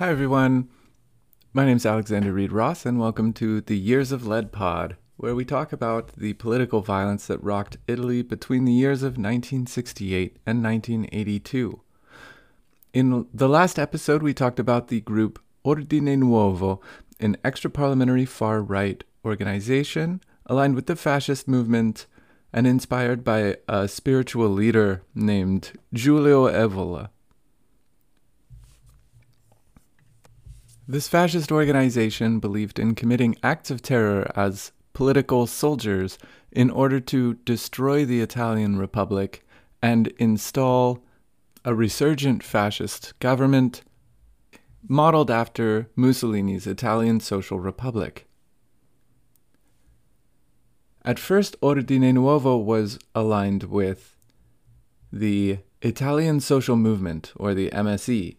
Hi, everyone. My name is Alexander Reed Ross, and welcome to the Years of Lead Pod, where we talk about the political violence that rocked Italy between the years of 1968 and 1982. In the last episode, we talked about the group Ordine Nuovo, an extra parliamentary far right organization aligned with the fascist movement and inspired by a spiritual leader named Giulio Evola. This fascist organization believed in committing acts of terror as political soldiers in order to destroy the Italian Republic and install a resurgent fascist government modeled after Mussolini's Italian Social Republic. At first, Ordine Nuovo was aligned with the Italian Social Movement, or the MSI,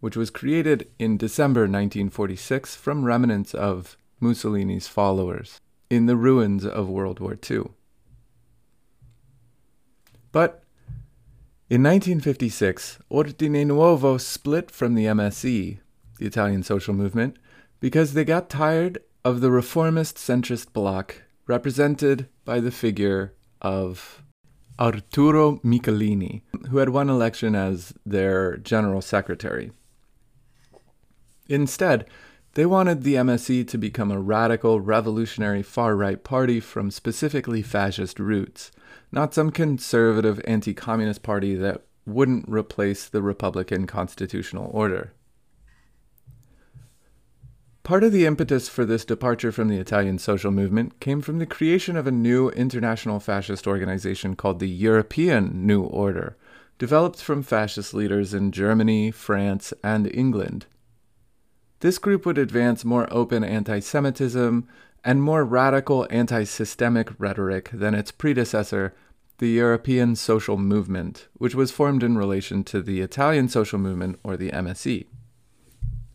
which was created in December 1946 from remnants of Mussolini's followers in the ruins of World War II. But in 1956, Ordine Nuovo split from the MSI, the Italian social movement, because they got tired of the reformist centrist bloc represented by the figure of Arturo Michelini, who had won election as their general secretary. Instead, they wanted the MSI to become a radical, revolutionary far right party from specifically fascist roots, not some conservative anti communist party that wouldn't replace the Republican constitutional order. Part of the impetus for this departure from the Italian social movement came from the creation of a new international fascist organization called the European New Order, developed from fascist leaders in Germany, France, and England. This group would advance more open anti Semitism and more radical anti systemic rhetoric than its predecessor, the European Social Movement, which was formed in relation to the Italian Social Movement or the MSI.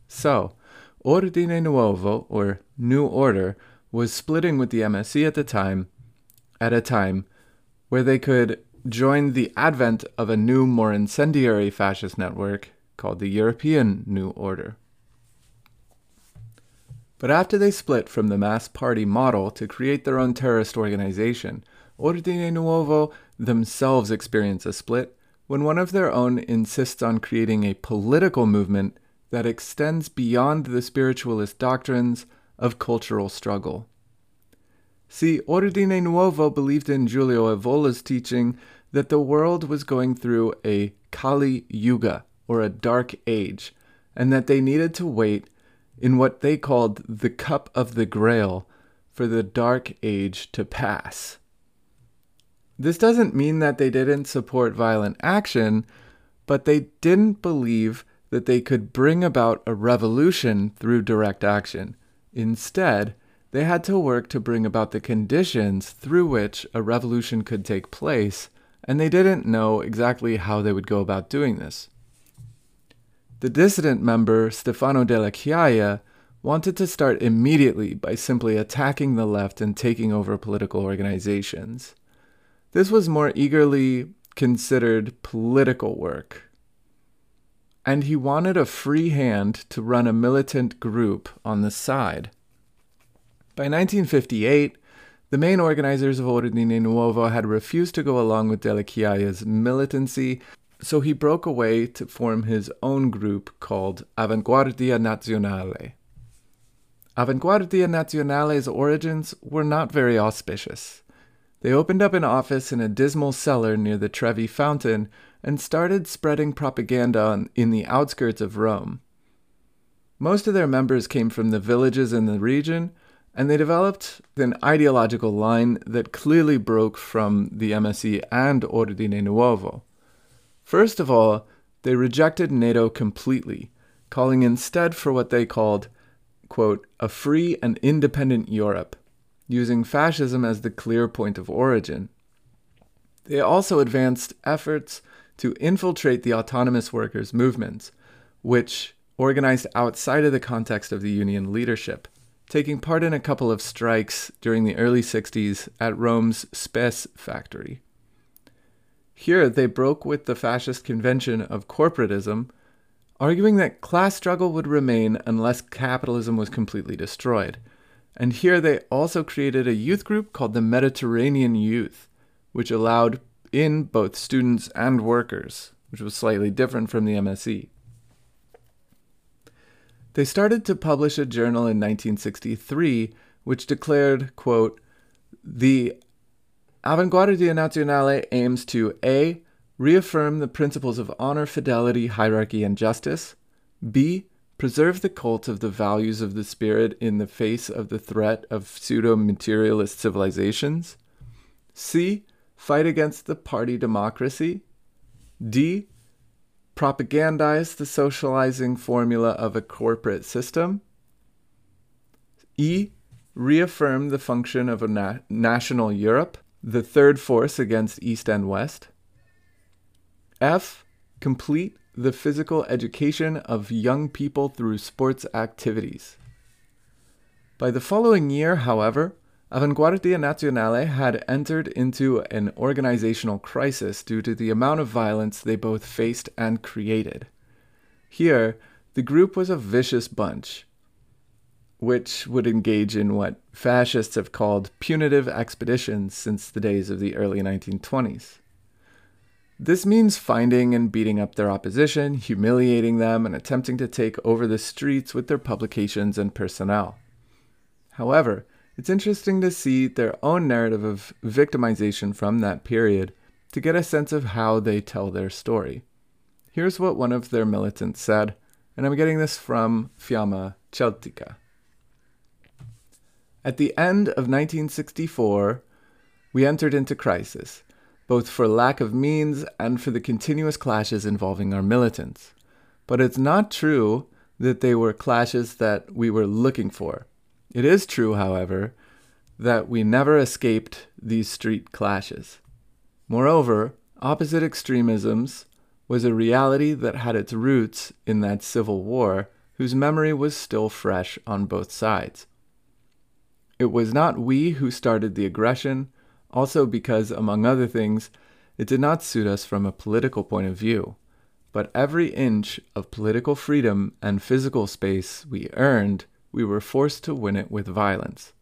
So, Ordine Nuovo, or New Order, was splitting with the MSI at the time, at a time where they could join the advent of a new, more incendiary fascist network called the European New Order. But after they split from the mass party model to create their own terrorist organization, Ordine Nuovo themselves experience a split when one of their own insists on creating a political movement that extends beyond the spiritualist doctrines of cultural struggle. See, Ordine Nuovo believed in Giulio Evola's teaching that the world was going through a Kali Yuga, or a dark age, and that they needed to wait in what they called the cup of the grail for the dark age to pass. This doesn't mean that they didn't support violent action, but they didn't believe that they could bring about a revolution through direct action. Instead, they had to work to bring about the conditions through which a revolution could take place, and they didn't know exactly how they would go about doing this. The dissident member, Stefano Delle Chiaie, wanted to start immediately by simply attacking the left and taking over political organizations. This was more eagerly considered political work. And he wanted a free hand to run a militant group on the side. By 1958, the main organizers of Ordine Nuovo had refused to go along with Della Chiaia's militancy so he broke away to form his own group called Avanguardia Nazionale. Avanguardia Nazionale's origins were not very auspicious. They opened up an office in a dismal cellar near the Trevi Fountain and started spreading propaganda in the outskirts of Rome. Most of their members came from the villages in the region, and they developed an ideological line that clearly broke from the MSI and Ordine Nuovo. First of all, they rejected NATO completely, calling instead for what they called, quote, a free and independent Europe, using fascism as the clear point of origin. They also advanced efforts to infiltrate the autonomous workers' movements, which organized outside of the context of the Union leadership, taking part in a couple of strikes during the early 60s at Rome's Spes factory. Here, they broke with the fascist convention of corporatism, arguing that class struggle would remain unless capitalism was completely destroyed. And here they also created a youth group called the Mediterranean Youth, which allowed in both students and workers, which was slightly different from the MSI. They started to publish a journal in 1963 which declared, quote, the Avanguardia Nazionale aims to A. Reaffirm the principles of honor, fidelity, hierarchy, and justice. B. Preserve the cult of the values of the spirit in the face of the threat of pseudo materialist civilizations. C. Fight against the party democracy. D. Propagandize the socializing formula of a corporate system. E. Reaffirm the function of a na- national Europe, the third force against East and West. F. Complete the physical education of young people through sports activities. By the following year, however, Avanguardia Nazionale had entered into an organizational crisis due to the amount of violence they both faced and created. Here, the group was a vicious bunch, which would engage in what fascists have called punitive expeditions since the days of the early 1920s. This means finding and beating up their opposition, humiliating them, and attempting to take over the streets with their publications and personnel. However, it's interesting to see their own narrative of victimization from that period to get a sense of how they tell their story. Here's what one of their militants said, and I'm getting this from Fiamma Celtica. At the end of 1964, we entered into crisis, both for lack of means and for the continuous clashes involving our militants. But it's not true that they were clashes that we were looking for. It is true, however, that we never escaped these street clashes. Moreover, opposite extremisms was a reality that had its roots in that civil war whose memory was still fresh on both sides. It was not we who started the aggression, also because, among other things, it did not suit us from a political point of view. But every inch of political freedom and physical space we earned, we were forced to win it with violence.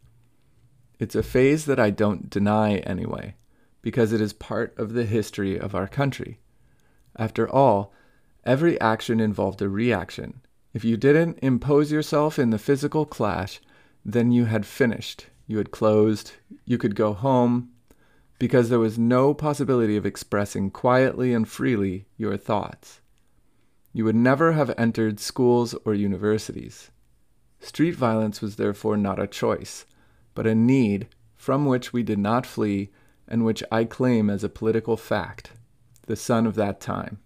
It's a phase that I don't deny anyway, because it is part of the history of our country. After all, every action involved a reaction. If you didn't impose yourself in the physical clash, then you had finished, you had closed, you could go home, because there was no possibility of expressing quietly and freely your thoughts. You would never have entered schools or universities. Street violence was therefore not a choice, but a need from which we did not flee and which I claim as a political fact, the son of that time.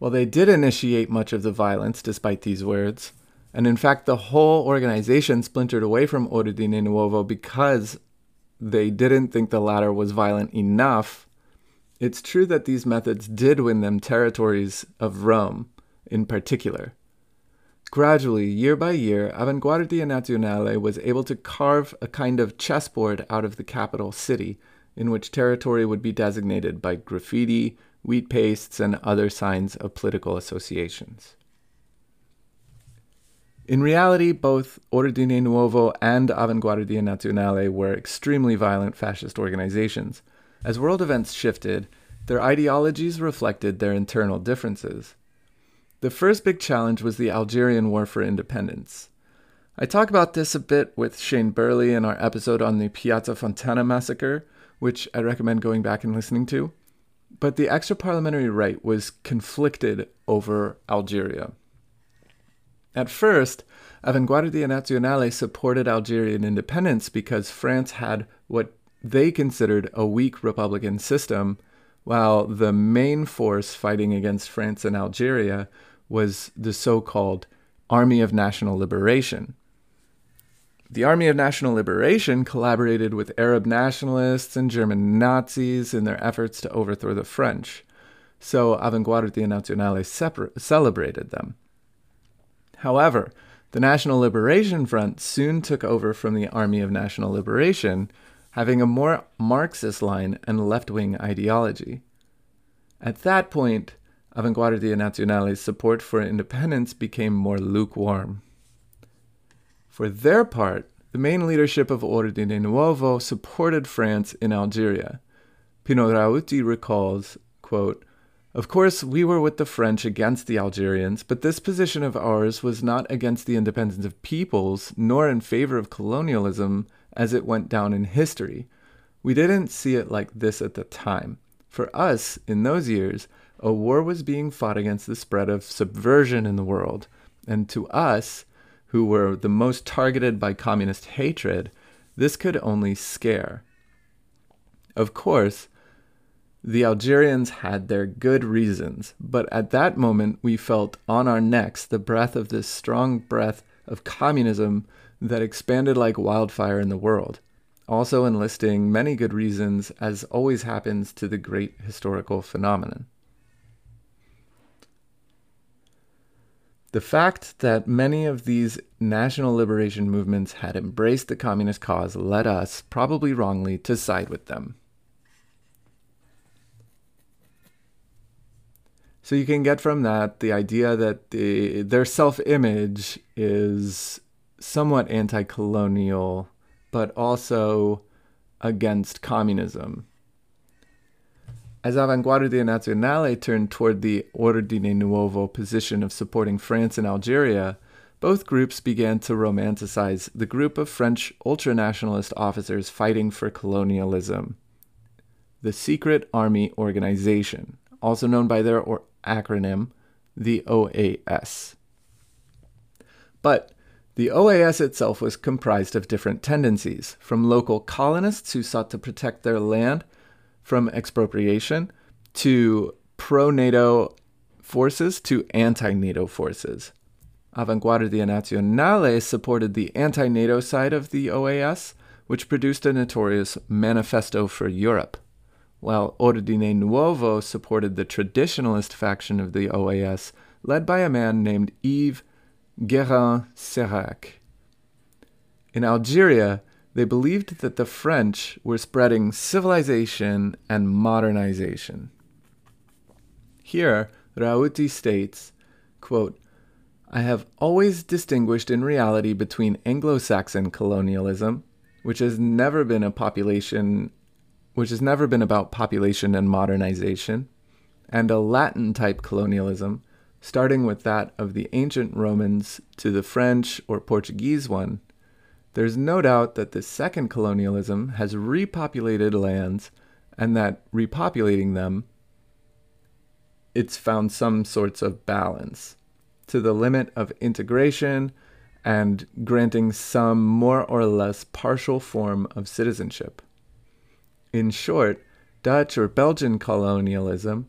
Well, they did initiate much of the violence despite these words, and in fact, the whole organization splintered away from Ordine Nuovo because they didn't think the latter was violent enough. It's true that these methods did win them territories of Rome in particular. Gradually, year by year, Avanguardia Nazionale was able to carve a kind of chessboard out of the capital city, in which territory would be designated by graffiti, wheat pastes, and other signs of political associations. In reality, both Ordine Nuovo and Avanguardia Nazionale were extremely violent fascist organizations. As world events shifted, their ideologies reflected their internal differences. The first big challenge was the Algerian War for Independence. I talk about this a bit with Shane Burley in our episode on the Piazza Fontana massacre, which I recommend going back and listening to. But the extra parliamentary right was conflicted over Algeria. At first, Avanguardia Nazionale supported Algerian independence because France had what they considered a weak republican system, while the main force fighting against France and Algeria was the so called Army of National Liberation. The Army of National Liberation collaborated with Arab nationalists and German Nazis in their efforts to overthrow the French, so Avanguardia Nazionale separ- celebrated them. However, the National Liberation Front soon took over from the Army of National Liberation, having a more Marxist line and left wing ideology. At that point, Avanguardia Nazionale's support for independence became more lukewarm. For their part, the main leadership of Ordine Nuovo supported France in Algeria. Pino Rauti recalls, quote, of course, we were with the French against the Algerians, but this position of ours was not against the independence of peoples, nor in favor of colonialism as it went down in history. We didn't see it like this at the time. For us, in those years, a war was being fought against the spread of subversion in the world. And to us, who were the most targeted by communist hatred, this could only scare. Of course, the Algerians had their good reasons, but at that moment we felt on our necks the breath of this strong breath of communism that expanded like wildfire in the world, also enlisting many good reasons, as always happens to the great historical phenomenon. The fact that many of these national liberation movements had embraced the communist cause led us, probably wrongly, to side with them. So you can get from that the idea that the, their self image is somewhat anti colonial, but also against communism. As Avanguardia Nazionale turned toward the Ordine Nuovo position of supporting France and Algeria, both groups began to romanticize the group of French ultranationalist officers fighting for colonialism, the Secret Army Organization, also known by their or- acronym, the OAS. But the OAS itself was comprised of different tendencies, from local colonists who sought to protect their land from expropriation, to pro NATO forces, to anti NATO forces. Avanguardia Nazionale supported the anti NATO side of the OAS, which produced a notorious Manifesto for Europe while Ordine Nuovo supported the traditionalist faction of the OAS, led by a man named Yves Guérin-Sérac. In Algeria, they believed that the French were spreading civilization and modernization. Here, Rauti states, quote, I have always distinguished in reality between Anglo Saxon colonialism, which has never been a population which has never been about population and modernization, and a Latin type colonialism, starting with that of the ancient Romans to the French or Portuguese one, there's no doubt that the second colonialism has repopulated lands and that repopulating them, it's found some sorts of balance to the limit of integration and granting some more or less partial form of citizenship. In short, Dutch or Belgian colonialism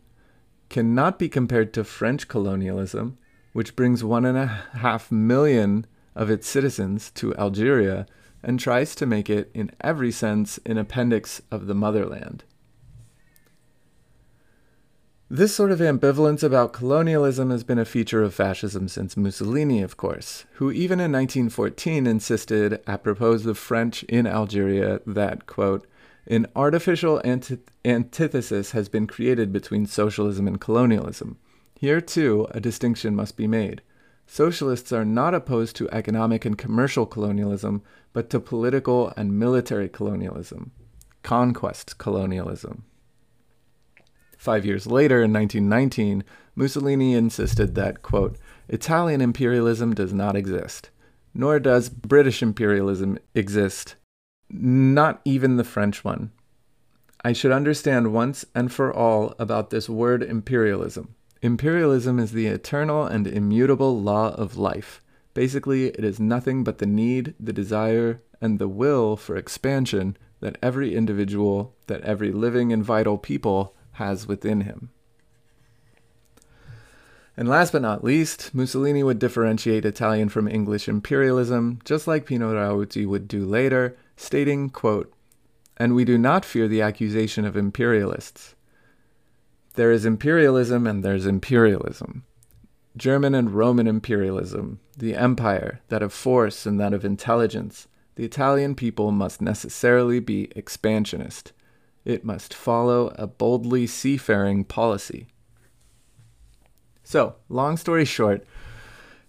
cannot be compared to French colonialism, which brings one and a half million of its citizens to Algeria and tries to make it, in every sense, an appendix of the motherland. This sort of ambivalence about colonialism has been a feature of fascism since Mussolini, of course, who even in 1914 insisted, apropos of the French in Algeria, that, quote, an artificial antithesis has been created between socialism and colonialism. Here, too, a distinction must be made. Socialists are not opposed to economic and commercial colonialism, but to political and military colonialism, conquest colonialism. Five years later, in 1919, Mussolini insisted that, quote, Italian imperialism does not exist, nor does British imperialism exist not even the French one. I should understand once and for all about this word imperialism. Imperialism is the eternal and immutable law of life. Basically, it is nothing but the need, the desire, and the will for expansion that every individual, that every living and vital people has within him. And last but not least, Mussolini would differentiate Italian from English imperialism, just like Pino Rauti would do later, stating, quote, And we do not fear the accusation of imperialists. There is imperialism and there's imperialism. German and Roman imperialism, the empire, that of force and that of intelligence, the Italian people must necessarily be expansionist. It must follow a boldly seafaring policy. So, long story short,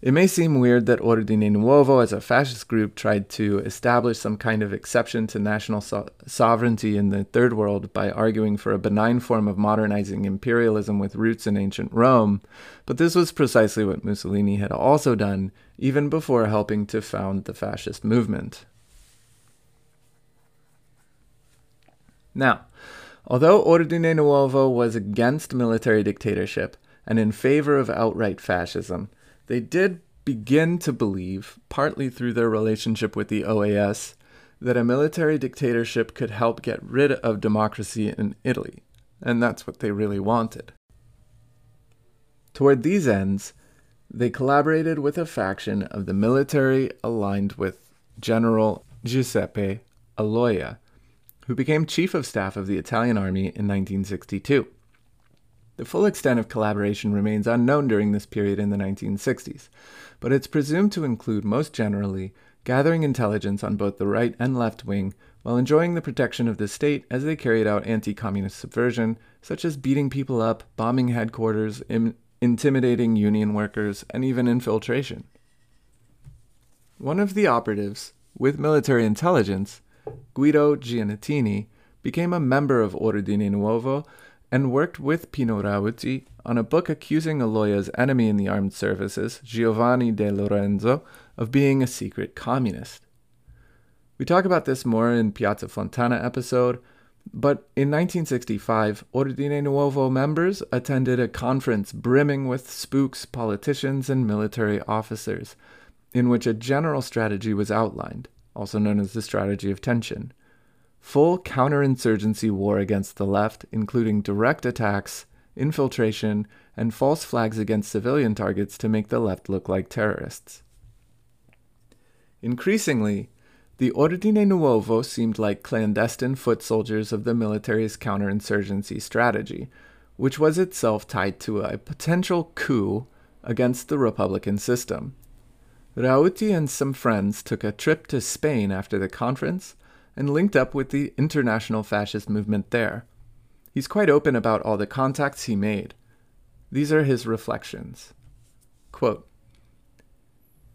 it may seem weird that Ordine Nuovo, as a fascist group, tried to establish some kind of exception to national so- sovereignty in the Third World by arguing for a benign form of modernizing imperialism with roots in ancient Rome, but this was precisely what Mussolini had also done, even before helping to found the fascist movement. Now, although Ordine Nuovo was against military dictatorship and in favor of outright fascism, they did begin to believe, partly through their relationship with the OAS, that a military dictatorship could help get rid of democracy in Italy, and that's what they really wanted. Toward these ends, they collaborated with a faction of the military aligned with General Giuseppe Aloia, who became chief of staff of the Italian army in 1962. The full extent of collaboration remains unknown during this period in the 1960s, but it's presumed to include most generally gathering intelligence on both the right and left wing while enjoying the protection of the state as they carried out anti communist subversion, such as beating people up, bombing headquarters, Im- intimidating union workers, and even infiltration. One of the operatives, with military intelligence, Guido Giannettini, became a member of Ordine Nuovo and worked with Pino Rauti on a book accusing Aloia's enemy in the armed services, Giovanni de Lorenzo, of being a secret communist. We talk about this more in Piazza Fontana episode, but in 1965, Ordine Nuovo members attended a conference brimming with spooks, politicians, and military officers, in which a general strategy was outlined, also known as the strategy of tension full counterinsurgency war against the left, including direct attacks, infiltration, and false flags against civilian targets to make the left look like terrorists. Increasingly, the Ordine Nuovo seemed like clandestine foot soldiers of the military's counterinsurgency strategy, which was itself tied to a potential coup against the Republican system. Rauti and some friends took a trip to Spain after the conference and linked up with the international fascist movement there. He's quite open about all the contacts he made. These are his reflections. Quote,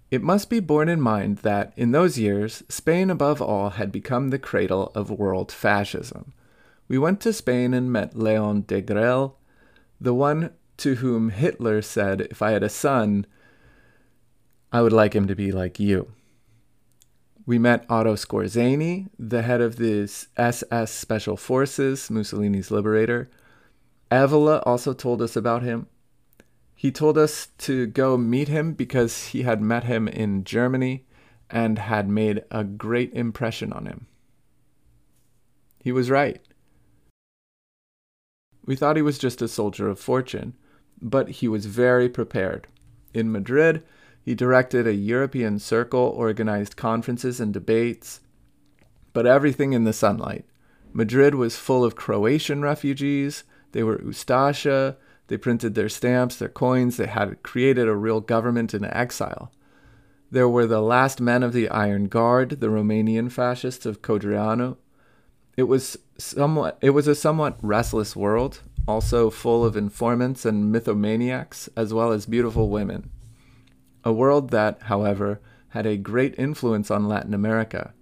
it must be borne in mind that, in those years, Spain above all had become the cradle of world fascism. We went to Spain and met Leon Degrelle, the one to whom Hitler said, If I had a son, I would like him to be like you. We met Otto Skorzeny, the head of the SS Special Forces, Mussolini's liberator. Evola also told us about him. He told us to go meet him because he had met him in Germany and had made a great impression on him. He was right. We thought he was just a soldier of fortune, but he was very prepared. In Madrid, he directed a European circle, organized conferences and debates, but everything in the sunlight. Madrid was full of Croatian refugees. They were Ustasha. They printed their stamps, their coins. They had created a real government in exile. There were the last men of the Iron Guard, the Romanian fascists of Codreanu. It was somewhat it was a somewhat restless world, also full of informants and mythomaniacs, as well as beautiful women a world that, however, had a great influence on Latin America.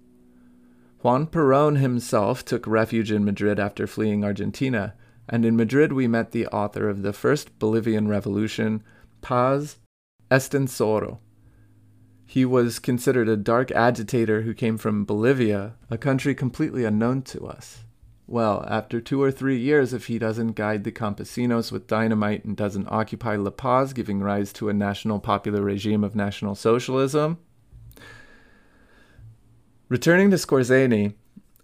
Juan Perón himself took refuge in Madrid after fleeing Argentina, and in Madrid we met the author of the first Bolivian Revolution, Paz Estenssoro. He was considered a dark agitator who came from Bolivia, a country completely unknown to us. Well, after two or three years, if he doesn't guide the campesinos with dynamite and doesn't occupy La Paz, giving rise to a national popular regime of National Socialism. Returning to Skorzeny,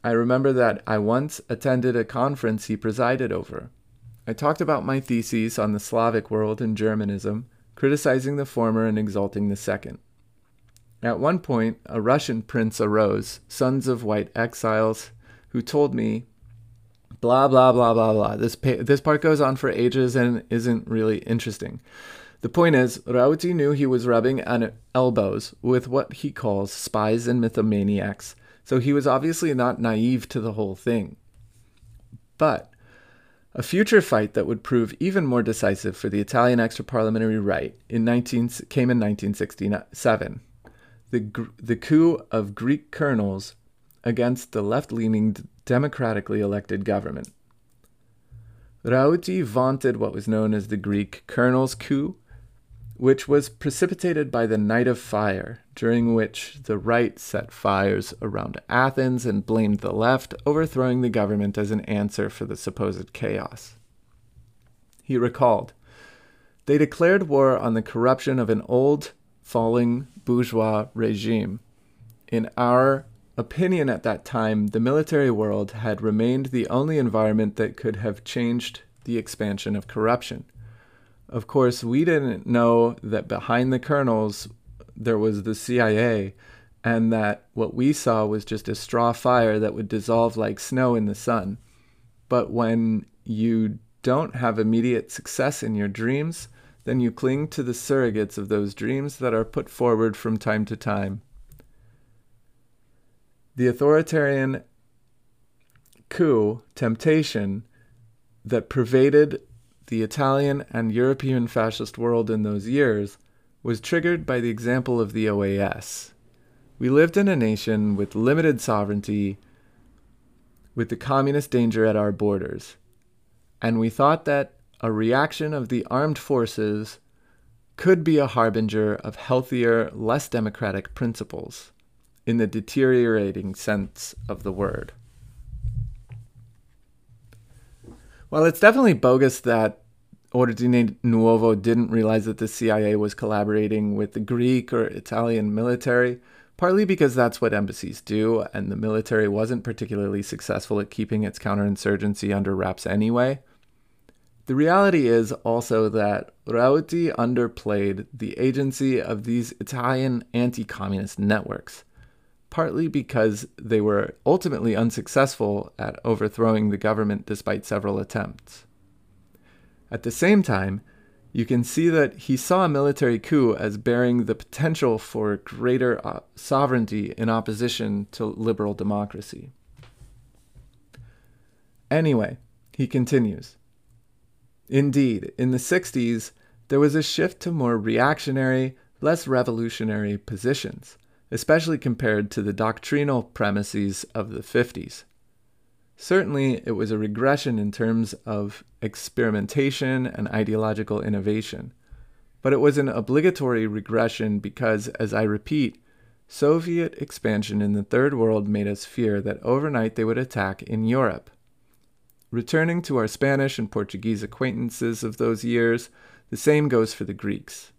I remember that I once attended a conference he presided over. I talked about my theses on the Slavic world and Germanism, criticizing the former and exalting the second. At one point, a Russian prince arose, sons of white exiles, who told me blah blah blah blah blah. This pa- this part goes on for ages and isn't really interesting. The point is, Rauti knew he was rubbing an elbows with what he calls spies and mythomaniacs, so he was obviously not naive to the whole thing. But A future fight that would prove even more decisive for the Italian extraparliamentary right in 19, came in 1967. The, the coup of Greek colonels against the left leaning democratically elected government. Rauti vaunted what was known as the Greek colonel's coup, which was precipitated by the Night of Fire, during which the right set fires around Athens and blamed the left, overthrowing the government as an answer for the supposed chaos. He recalled, They declared war on the corruption of an old, falling bourgeois regime. In our opinion at that time, the military world had remained the only environment that could have changed the expansion of corruption. Of course, we didn't know that behind the colonels there was the CIA and that what we saw was just a straw fire that would dissolve like snow in the sun. But when you don't have immediate success in your dreams, then you cling to the surrogates of those dreams that are put forward from time to time. The authoritarian coup, temptation, that pervaded the Italian and European fascist world in those years was triggered by the example of the OAS. We lived in a nation with limited sovereignty, with the communist danger at our borders, and we thought that a reaction of the armed forces could be a harbinger of healthier, less democratic principles, in the deteriorating sense of the word. Well, it's definitely bogus that Ordine Nuovo didn't realize that the CIA was collaborating with the Greek or Italian military, partly because that's what embassies do, and the military wasn't particularly successful at keeping its counterinsurgency under wraps anyway. The reality is also that Rauti underplayed the agency of these Italian anti communist networks, partly because they were ultimately unsuccessful at overthrowing the government despite several attempts. At the same time, you can see that he saw a military coup as bearing the potential for greater uh, sovereignty in opposition to liberal democracy. Anyway, he continues. Indeed, in the 60s, there was a shift to more reactionary, less revolutionary positions, especially compared to the doctrinal premises of the 50s. Certainly, it was a regression in terms of experimentation and ideological innovation. But it was an obligatory regression because, as I repeat, Soviet expansion in the Third World made us fear that overnight they would attack in Europe. Returning to our Spanish and Portuguese acquaintances of those years, the same goes for the Greeks.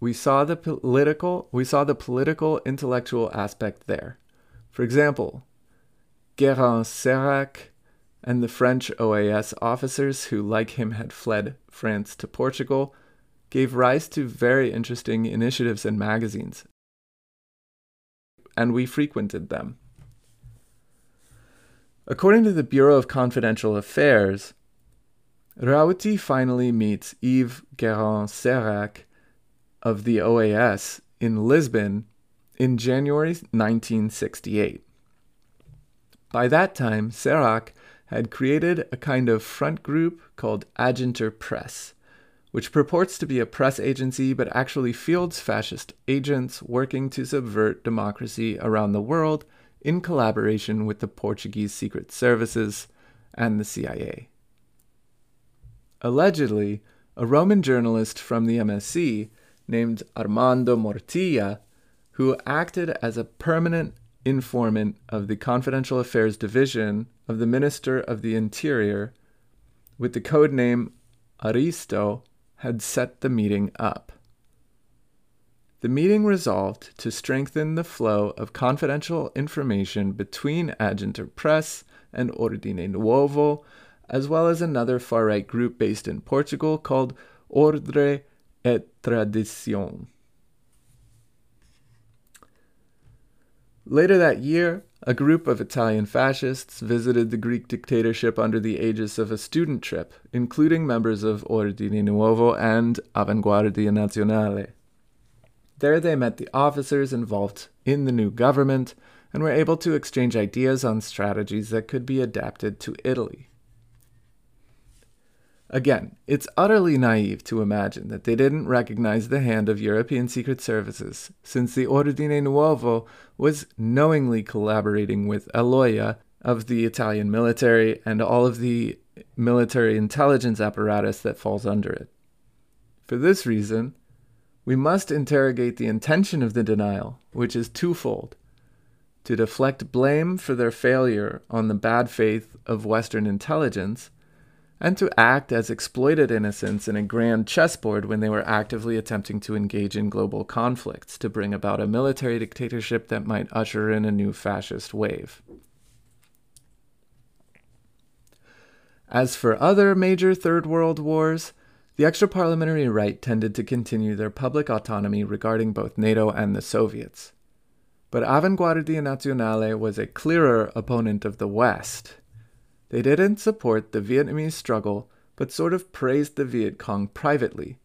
We saw the political, we saw the political intellectual aspect there. For example, Guérin Sérac and the French OAS officers who, like him, had fled France to Portugal, gave rise to very interesting initiatives and magazines, and we frequented them. According to the Bureau of Confidential Affairs, Rauti finally meets Yves Guérin Sérac of the OAS in Lisbon in January 1968. By that time, Sérac had created a kind of front group called Aginter Press, which purports to be a press agency but actually fields fascist agents working to subvert democracy around the world in collaboration with the Portuguese secret services and the CIA. Allegedly, a Roman journalist from the MSC named Armando Mortilla, who acted as a permanent informant of the Confidential Affairs Division of the Minister of the Interior, with the code name Aristo, had set the meeting up. The meeting resolved to strengthen the flow of confidential information between Aginter Press and Ordine Nuovo, as well as another far right group based in Portugal called Ordre et Tradition. Later that year, a group of Italian fascists visited the Greek dictatorship under the aegis of a student trip, including members of Ordine Nuovo and Avanguardia Nazionale. There they met the officers involved in the new government and were able to exchange ideas on strategies that could be adapted to Italy. Again, it's utterly naive to imagine that they didn't recognize the hand of European secret services, since the Ordine Nuovo was knowingly collaborating with Aloia of the Italian military and all of the military intelligence apparatus that falls under it. For this reason, we must interrogate the intention of the denial, which is twofold to deflect blame for their failure on the bad faith of Western intelligence and to act as exploited innocents in a grand chessboard when they were actively attempting to engage in global conflicts to bring about a military dictatorship that might usher in a new fascist wave. As for other major Third World wars, the extraparliamentary right tended to continue their public autonomy regarding both NATO and the Soviets. But Avanguardia Nazionale was a clearer opponent of the West they didn't support the Vietnamese struggle, but sort of praised the Viet Cong privately.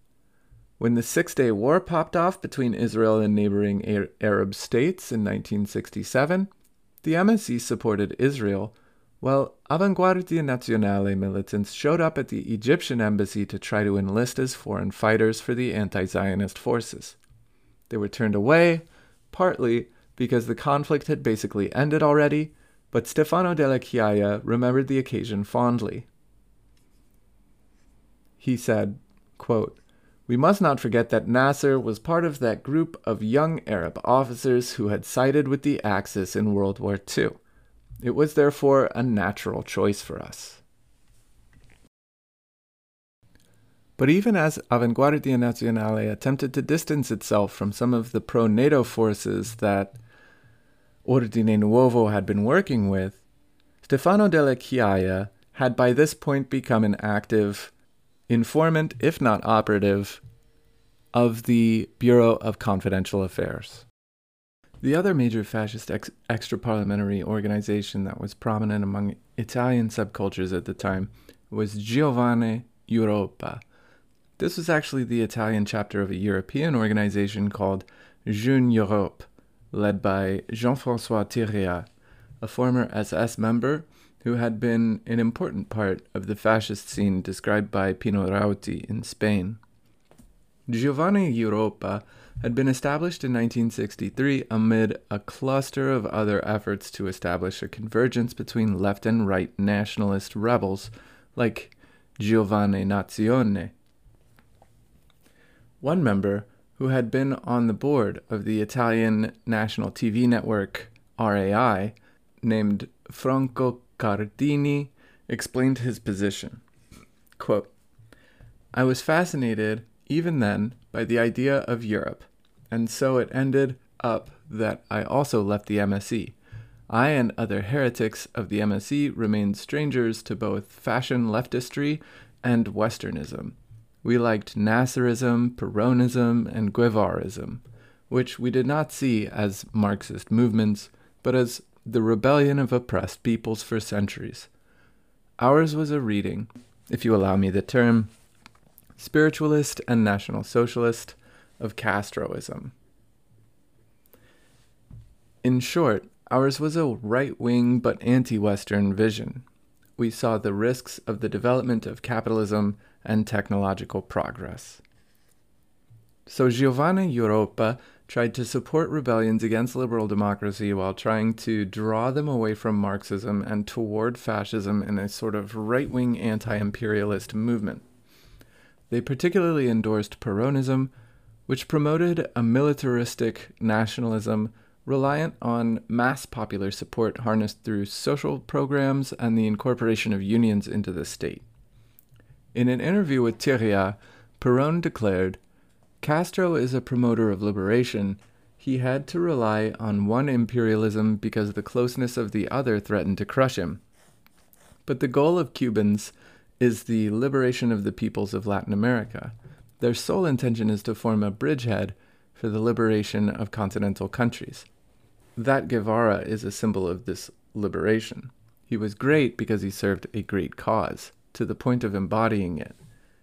When the Six Day War popped off between Israel and neighboring Arab states in 1967, the MSI supported Israel, while Avanguardia Nazionale militants showed up at the Egyptian embassy to try to enlist as foreign fighters for the anti Zionist forces. They were turned away, partly because the conflict had basically ended already, but Stefano delle Chiaie remembered the occasion fondly. He said, quote, We must not forget that Nasser was part of that group of young Arab officers who had sided with the Axis in World War II. It was therefore a natural choice for us. But even as Avanguardia Nazionale attempted to distance itself from some of the pro NATO forces that Ordine Nuovo had been working with, Stefano delle Chiaie had by this point become an active informant, if not operative, of the Bureau of Confidential Affairs. The other major fascist ex- extra-parliamentary organization that was prominent among Italian subcultures at the time was Giovane Europa. This was actually the Italian chapter of a European organization called Jeune Europe, led by Jean Francois Thiriart, a former SS member who had been an important part of the fascist scene described by Pino Rauti in Spain. Giovane Europa had been established in 1963 amid a cluster of other efforts to establish a convergence between left and right nationalist rebels like Giovane Nazione. One member who had been on the board of the Italian national TV network RAI, named Franco Cardini, explained his position. Quote, I was fascinated, even then, by the idea of Europe, and so it ended up that I also left the MSI. I and other heretics of the MSI remained strangers to both fashion leftistry and Westernism we liked Nasserism, Peronism, and Guevarism, which we did not see as Marxist movements, but as the rebellion of oppressed peoples for centuries. Ours was a reading, if you allow me the term, spiritualist and national socialist of Castroism. In short, ours was a right wing but anti Western vision. We saw the risks of the development of capitalism and technological progress. So Giovane Europa tried to support rebellions against liberal democracy while trying to draw them away from Marxism and toward fascism in a sort of right wing anti imperialist movement. They particularly endorsed Peronism, which promoted a militaristic nationalism reliant on mass popular support harnessed through social programs and the incorporation of unions into the state. In an interview with Thiriart, Peron declared Castro is a promoter of liberation. He had to rely on one imperialism because the closeness of the other threatened to crush him. But the goal of Cubans is the liberation of the peoples of Latin America. Their sole intention is to form a bridgehead for the liberation of continental countries. That Guevara is a symbol of this liberation. He was great because he served a great cause to the point of embodying it.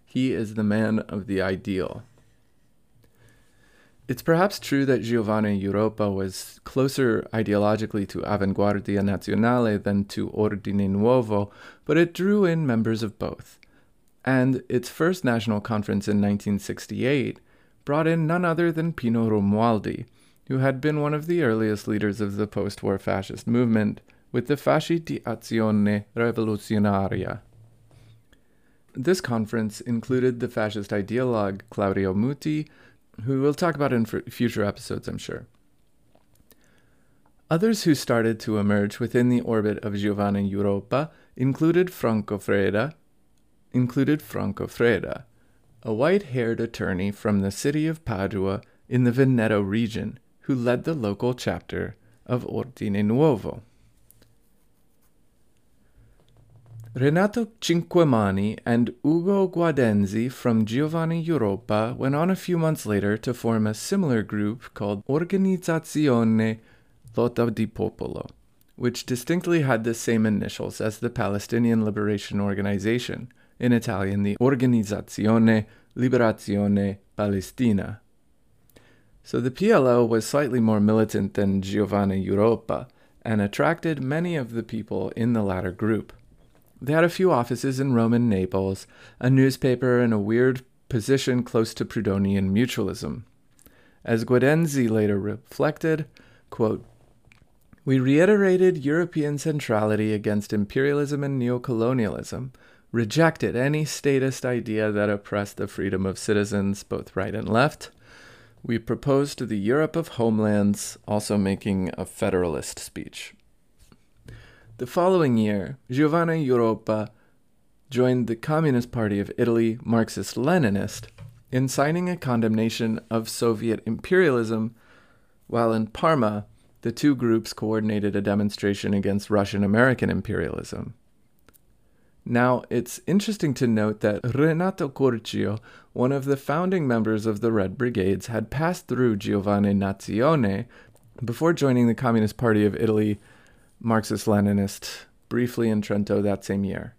He is the man of the ideal. It's perhaps true that Giovane Europa was closer ideologically to Avanguardia Nazionale than to Ordine Nuovo, but it drew in members of both. and its first national conference in 1968 brought in none other than Pino Romualdi, who had been one of the earliest leaders of the post war fascist movement with the Fasci di Azione Rivoluzionaria. This conference included the fascist ideologue Claudio Mutti, who we'll talk about in future episodes, I'm sure. Others who started to emerge within the orbit of Giovane Europa included Franco Freda, included Franco Freda, a white-haired attorney from the city of Padua in the Veneto region, who led the local chapter of Ordine Nuovo. Renato Cinquemani and Ugo Gaudenzi from Giovane Europa went on a few months later to form a similar group called Organizzazione Lotta di Popolo, which distinctly had the same initials as the Palestinian Liberation Organization, in Italian the Organizzazione Liberazione Palestina. So the PLO was slightly more militant than Giovane Europa and attracted many of the people in the latter group. They had a few offices in Rome and Naples, a newspaper, and a weird position close to Proudhonian mutualism. As Gaudenzi later reflected, quote, we reiterated European centrality against imperialism and neocolonialism, rejected any statist idea that oppressed the freedom of citizens, both right and left. We proposed the Europe of homelands, also making a federalist speech. The following year, Giovane Europa joined the Communist Party of Italy, Marxist Leninist, in signing a condemnation of Soviet imperialism, while in Parma, the two groups coordinated a demonstration against Russian American imperialism. Now, it's interesting to note that Renato Curcio, one of the founding members of the Red Brigades, had passed through Giovane Nazione before joining the Communist Party of Italy Marxist Leninist briefly in Trento that same year.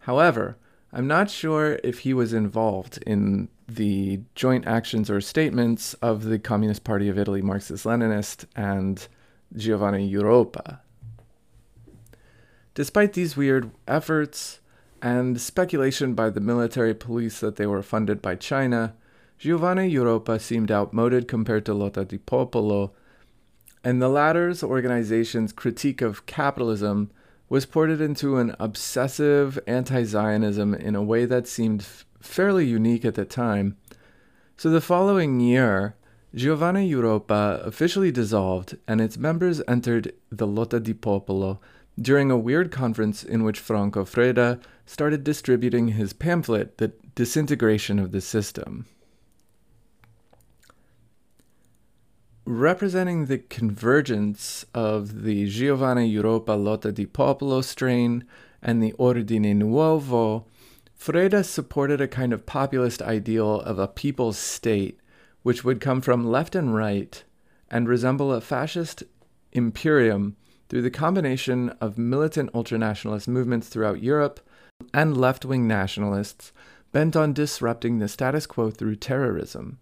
However, I'm not sure if he was involved in the joint actions or statements of the Communist Party of Italy Marxist Leninist and Giovane Europa. Despite these weird efforts and speculation by the military police that they were funded by China, Giovane Europa seemed outmoded compared to Lotta di Popolo and the latter's organization's critique of capitalism was ported into an obsessive anti Zionism in a way that seemed f- fairly unique at the time. So the following year, Giovane Europa officially dissolved, and its members entered the Lotta di Popolo during a weird conference in which Franco Freda started distributing his pamphlet, The Disintegration of the System. Representing the convergence of the Giovane Europa Lotta di Popolo strain and the Ordine Nuovo, Freda supported a kind of populist ideal of a people's state, which would come from left and right and resemble a fascist imperium through the combination of militant ultranationalist movements throughout Europe and left wing nationalists bent on disrupting the status quo through terrorism.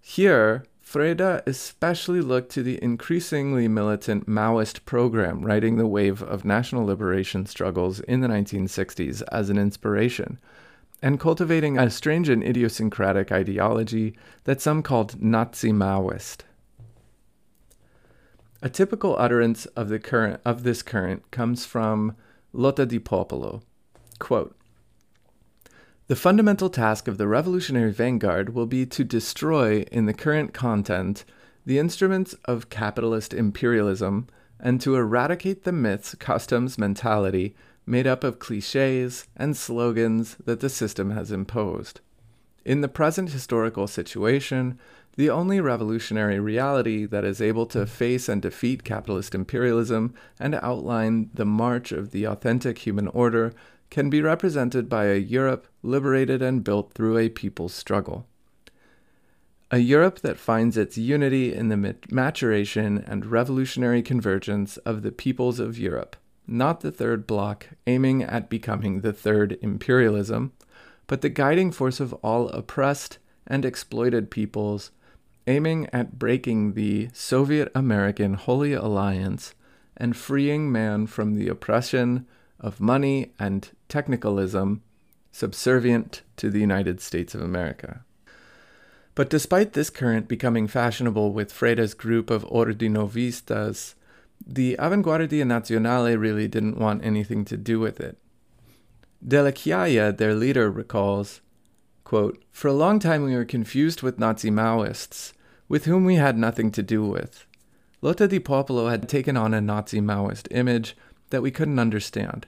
Here, Freda especially looked to the increasingly militant Maoist program riding the wave of national liberation struggles in the 1960s as an inspiration, and cultivating a strange and idiosyncratic ideology that some called Nazi Maoist. A typical utterance of, the current, of this current comes from Lotta di Popolo. Quote, the fundamental task of the revolutionary vanguard will be to destroy, in the current content, the instruments of capitalist imperialism and to eradicate the myths, customs, mentality made up of cliches and slogans that the system has imposed. In the present historical situation, the only revolutionary reality that is able to face and defeat capitalist imperialism and outline the march of the authentic human order can be represented by a Europe liberated and built through a people's struggle. A Europe that finds its unity in the maturation and revolutionary convergence of the peoples of Europe, not the Third Bloc aiming at becoming the Third Imperialism, but the guiding force of all oppressed and exploited peoples, aiming at breaking the Soviet American Holy Alliance and freeing man from the oppression of money and technicalism subservient to the United States of America. But despite this current becoming fashionable with Freda's group of Ordinovistas, the Avanguardia Nazionale really didn't want anything to do with it. Delle Chiaie, their leader, recalls quote, For a long time we were confused with Nazi Maoists, with whom we had nothing to do with. Lotta di Popolo had taken on a Nazi Maoist image that we couldn't understand.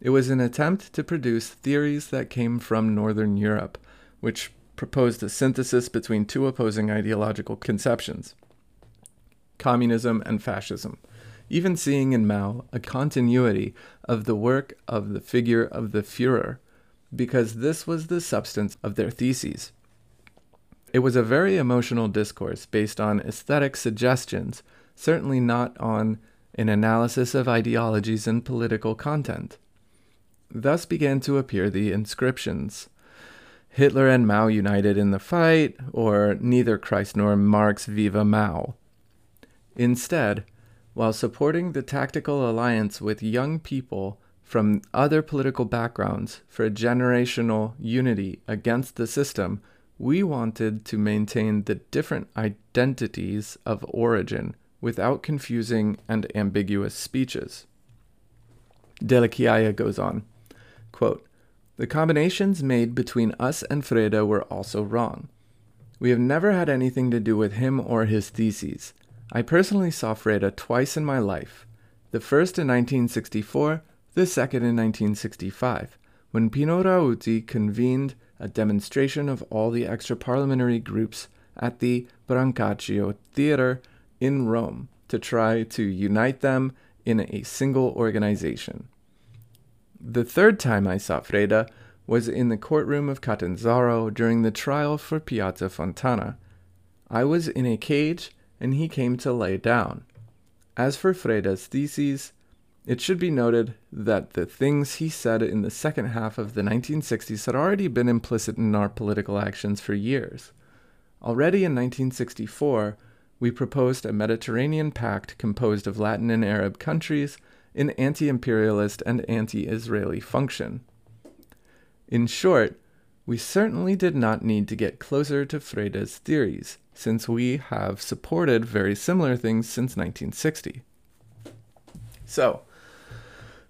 It was an attempt to produce theories that came from Northern Europe, which proposed a synthesis between two opposing ideological conceptions communism and fascism, even seeing in Mao a continuity of the work of the figure of the Fuhrer, because this was the substance of their theses. It was a very emotional discourse based on aesthetic suggestions, certainly not on an analysis of ideologies and political content. Thus began to appear the inscriptions Hitler and Mao united in the fight, or neither Christ nor Marx viva Mao. Instead, while supporting the tactical alliance with young people from other political backgrounds for a generational unity against the system, we wanted to maintain the different identities of origin without confusing and ambiguous speeches. Delle Chiaie goes on, quote, the combinations made between us and Freda were also wrong. We have never had anything to do with him or his theses. I personally saw Freda twice in my life, the first in 1964, the second in 1965, when Pino Rauti convened a demonstration of all the extra parliamentary groups at the Brancaccio Theater in Rome to try to unite them in a single organization. The third time I saw Freda was in the courtroom of Catanzaro during the trial for Piazza Fontana. I was in a cage and he came to lay down. As for Freda's theses, it should be noted that the things he said in the second half of the 1960s had already been implicit in our political actions for years. Already in 1964, we proposed a Mediterranean pact composed of Latin and Arab countries in anti imperialist and anti Israeli function. In short, we certainly did not need to get closer to Freda's theories, since we have supported very similar things since 1960. So,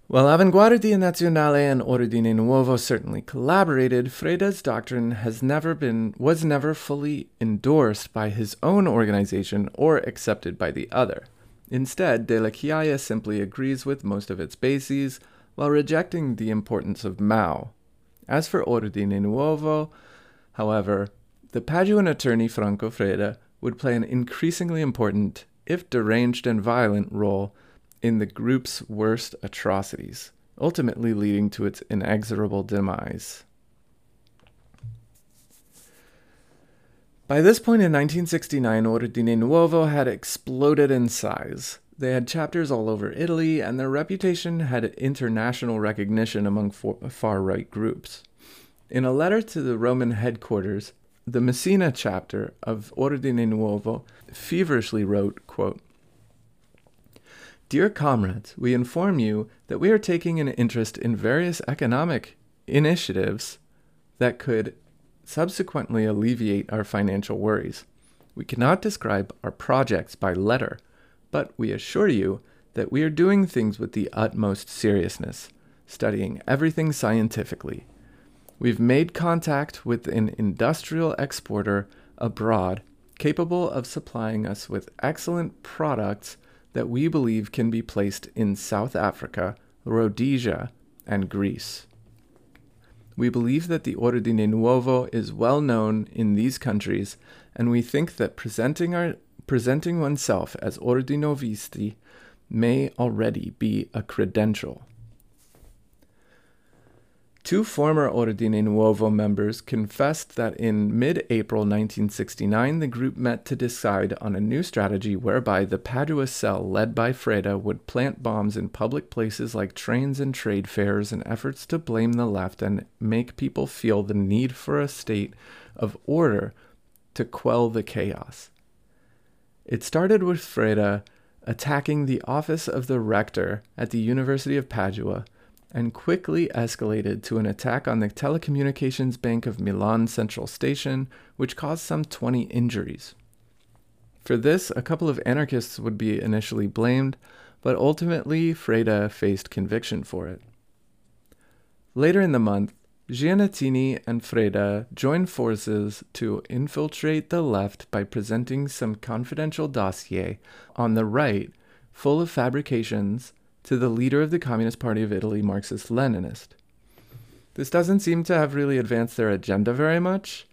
while Avanguardia Nazionale and Ordine Nuovo certainly collaborated, Freda's doctrine has never been was never fully endorsed by his own organization or accepted by the other. Instead, Delle Chiaie simply agrees with most of its bases while rejecting the importance of Mao. As for Ordine Nuovo, however, the Paduan attorney Franco Freda would play an increasingly important, if deranged and violent, role in the group's worst atrocities, ultimately leading to its inexorable demise. By this point in 1969, Ordine Nuovo had exploded in size. They had chapters all over Italy, and their reputation had international recognition among far right groups. In a letter to the Roman headquarters, the Messina chapter of Ordine Nuovo feverishly wrote, quote, Dear comrades, we inform you that we are taking an interest in various economic initiatives that could subsequently alleviate our financial worries. We cannot describe our projects by letter, but we assure you that we are doing things with the utmost seriousness, studying everything scientifically. We've made contact with an industrial exporter abroad capable of supplying us with excellent products that we believe can be placed in South Africa, Rhodesia, and Greece. We believe that the Ordine Nuovo is well known in these countries, and we think that presenting, our, presenting oneself as Ordinovisti may already be a credential. Two former Ordine Nuovo members confessed that in mid April 1969 the group met to decide on a new strategy whereby the Padua cell led by Freda would plant bombs in public places like trains and trade fairs in efforts to blame the left and make people feel the need for a state of order to quell the chaos. It started with Freda attacking the office of the rector at the University of Padua and quickly escalated to an attack on the telecommunications bank of Milan Central Station, which caused some 20 injuries. For this, a couple of anarchists would be initially blamed, but ultimately Freda faced conviction for it. Later in the month, Giannettini and Freda joined forces to infiltrate the left by presenting some confidential dossier on the right full of fabrications to the leader of the Communist Party of Italy, Marxist Leninist. This doesn't seem to have really advanced their agenda very much,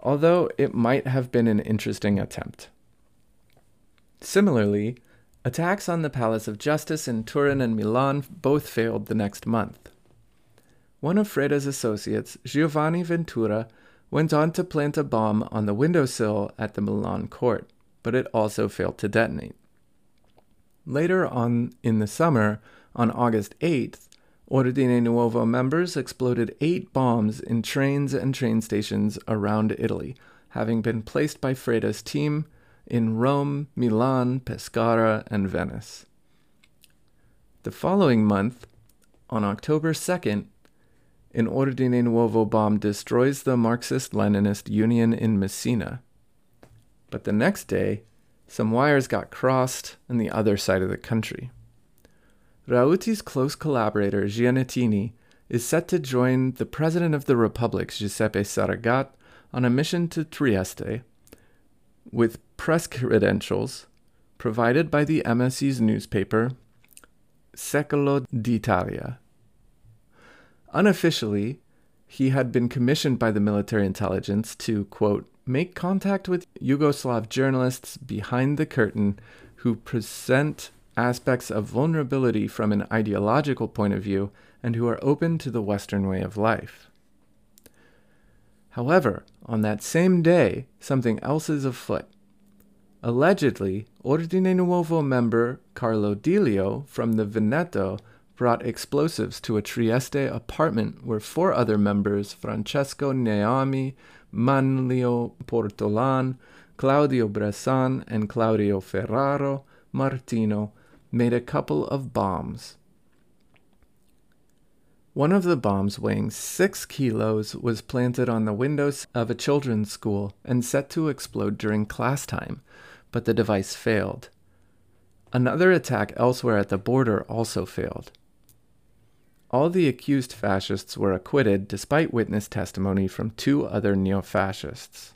although it might have been an interesting attempt. Similarly, attacks on the Palace of Justice in Turin and Milan both failed the next month. One of Freda's associates, Giovanni Ventura, went on to plant a bomb on the windowsill at the Milan court, but it also failed to detonate. Later on in the summer, on August 8th, Ordine Nuovo members exploded eight bombs in trains and train stations around Italy, having been placed by Freda's team in Rome, Milan, Pescara, and Venice. The following month, on October 2nd, an Ordine Nuovo bomb destroys the Marxist Leninist Union in Messina. But the next day, some wires got crossed on the other side of the country. Rauti's close collaborator, Giannettini, is set to join the President of the Republic, Giuseppe Saragat, on a mission to Trieste with press credentials provided by the MSI's newspaper, Secolo d'Italia. Unofficially, he had been commissioned by the military intelligence to, quote, make contact with Yugoslav journalists behind the curtain who present aspects of vulnerability from an ideological point of view and who are open to the Western way of life. However, on that same day, something else is afoot. Allegedly, Ordine Nuovo member Carlo Digilio from the Veneto brought explosives to a Trieste apartment where four other members, Francesco Neami, Manlio Portolan, Claudio Bressan, and Claudio Ferraro Martino made a couple of bombs. One of the bombs, weighing six kilos, was planted on the windows of a children's school and set to explode during class time, but the device failed. Another attack elsewhere at the border also failed. All the accused fascists were acquitted despite witness testimony from two other neo fascists.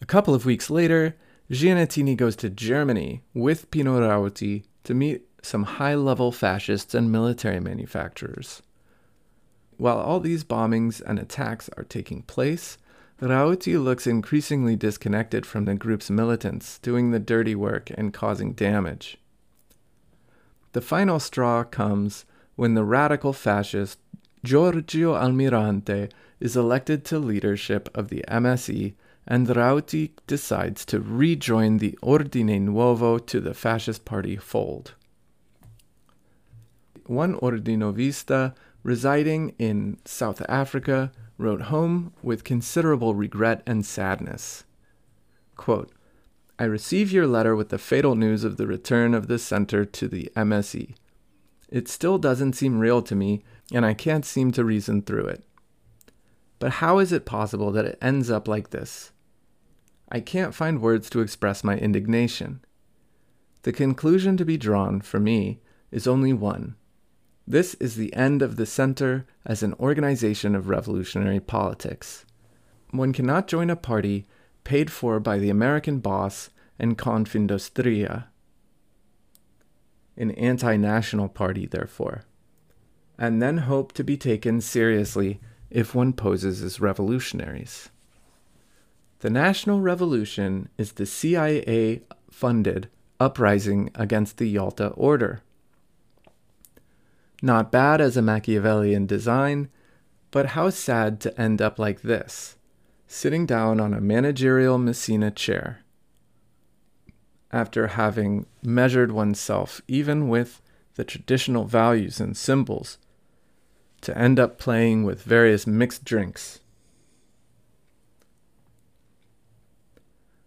A couple of weeks later, Giannettini goes to Germany with Pino Rauti to meet some high level fascists and military manufacturers. While all these bombings and attacks are taking place, Rauti looks increasingly disconnected from the group's militants, doing the dirty work and causing damage. The final straw comes when the radical fascist Giorgio Almirante is elected to leadership of the MSI and Rauti decides to rejoin the Ordine Nuovo to the fascist party fold. One Ordinovista residing in South Africa wrote home with considerable regret and sadness. Quote, I receive your letter with the fatal news of the return of the center to the MSI. It still doesn't seem real to me, and I can't seem to reason through it. But how is it possible that it ends up like this? I can't find words to express my indignation. The conclusion to be drawn, for me, is only one. This is the end of the Center as an organization of revolutionary politics. One cannot join a party paid for by the American boss and Confindustria. An anti national party, therefore, and then hope to be taken seriously if one poses as revolutionaries. The National Revolution is the CIA funded uprising against the Yalta Order. Not bad as a Machiavellian design, but how sad to end up like this sitting down on a managerial Messina chair. After having measured oneself even with the traditional values and symbols, to end up playing with various mixed drinks.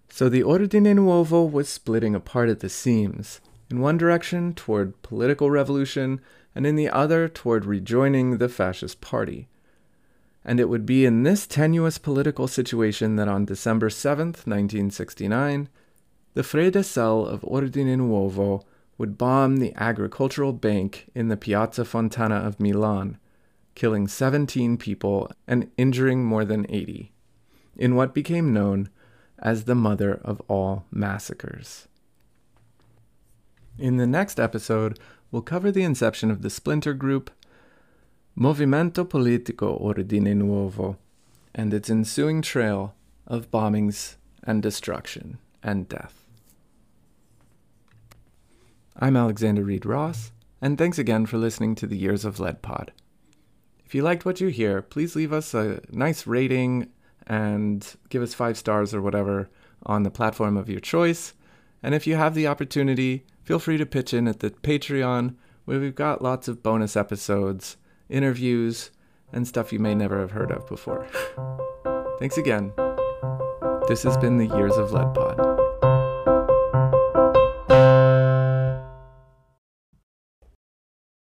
So the Ordine Nuovo was splitting apart at the seams, in one direction toward political revolution, and in the other toward rejoining the fascist party. And it would be in this tenuous political situation that on December 7th, 1969, the Freda cell of Ordine Nuovo would bomb the agricultural bank in the Piazza Fontana of Milan, killing 17 people and injuring more than 80, in what became known as the mother of all massacres. In the next episode, we'll cover the inception of the splinter group Movimento Politico Ordine Nuovo and its ensuing trail of bombings and destruction and death. I'm Alexander Reed Ross, and thanks again for listening to the Years of Lead pod. If you liked what you hear, please leave us a nice rating and give us five stars or whatever on the platform of your choice. And if you have the opportunity, feel free to pitch in at the Patreon, where we've got lots of bonus episodes, interviews, and stuff you may never have heard of before. Thanks again. This has been the Years of Lead Pod.